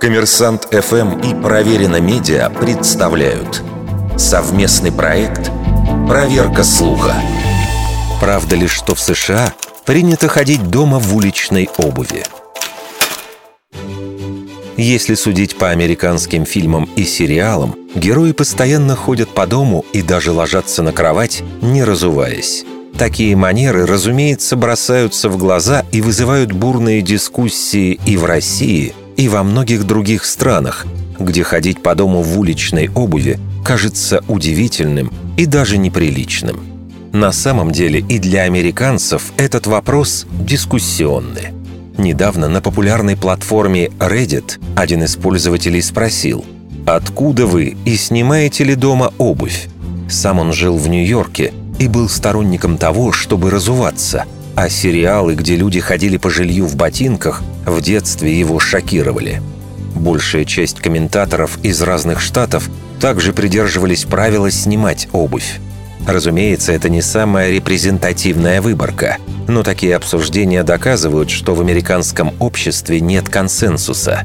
Коммерсант ФМ и Проверено Медиа представляют совместный проект «Проверка слуха». Правда ли, что в США принято ходить дома в уличной обуви? Если судить по американским фильмам и сериалам, герои постоянно ходят по дому и даже ложатся на кровать, не разуваясь. Такие манеры, разумеется, бросаются в глаза и вызывают бурные дискуссии и в России, и во многих других странах, где ходить по дому в уличной обуви кажется удивительным и даже неприличным. На самом деле и для американцев этот вопрос дискуссионный. Недавно на популярной платформе Reddit один из пользователей спросил «Откуда вы и снимаете ли дома обувь?» Сам он жил в Нью-Йорке и был сторонником того, чтобы разуваться, а сериалы, где люди ходили по жилью в ботинках, в детстве его шокировали. Большая часть комментаторов из разных штатов также придерживались правила снимать обувь. Разумеется, это не самая репрезентативная выборка, но такие обсуждения доказывают, что в американском обществе нет консенсуса.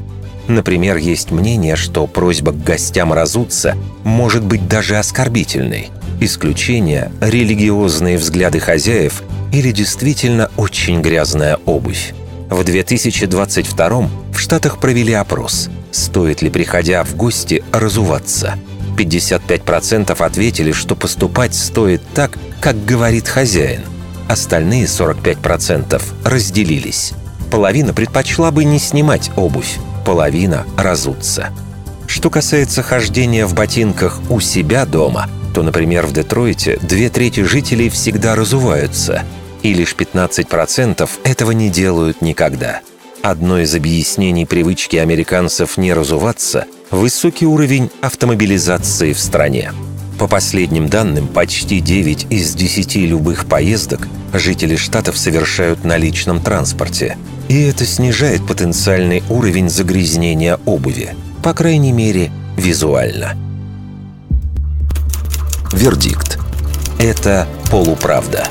Например, есть мнение, что просьба к гостям разуться может быть даже оскорбительной. Исключение – религиозные взгляды хозяев или действительно очень грязная обувь. В 2022 в Штатах провели опрос, стоит ли, приходя в гости, разуваться – 55% ответили, что поступать стоит так, как говорит хозяин. Остальные 45% разделились. Половина предпочла бы не снимать обувь, половина – разуться. Что касается хождения в ботинках у себя дома, то, например, в Детройте две трети жителей всегда разуваются, и лишь 15% этого не делают никогда. Одно из объяснений привычки американцев не разуваться – высокий уровень автомобилизации в стране. По последним данным, почти 9 из 10 любых поездок жители штатов совершают на личном транспорте. И это снижает потенциальный уровень загрязнения обуви, по крайней мере, визуально. Вердикт. Это полуправда.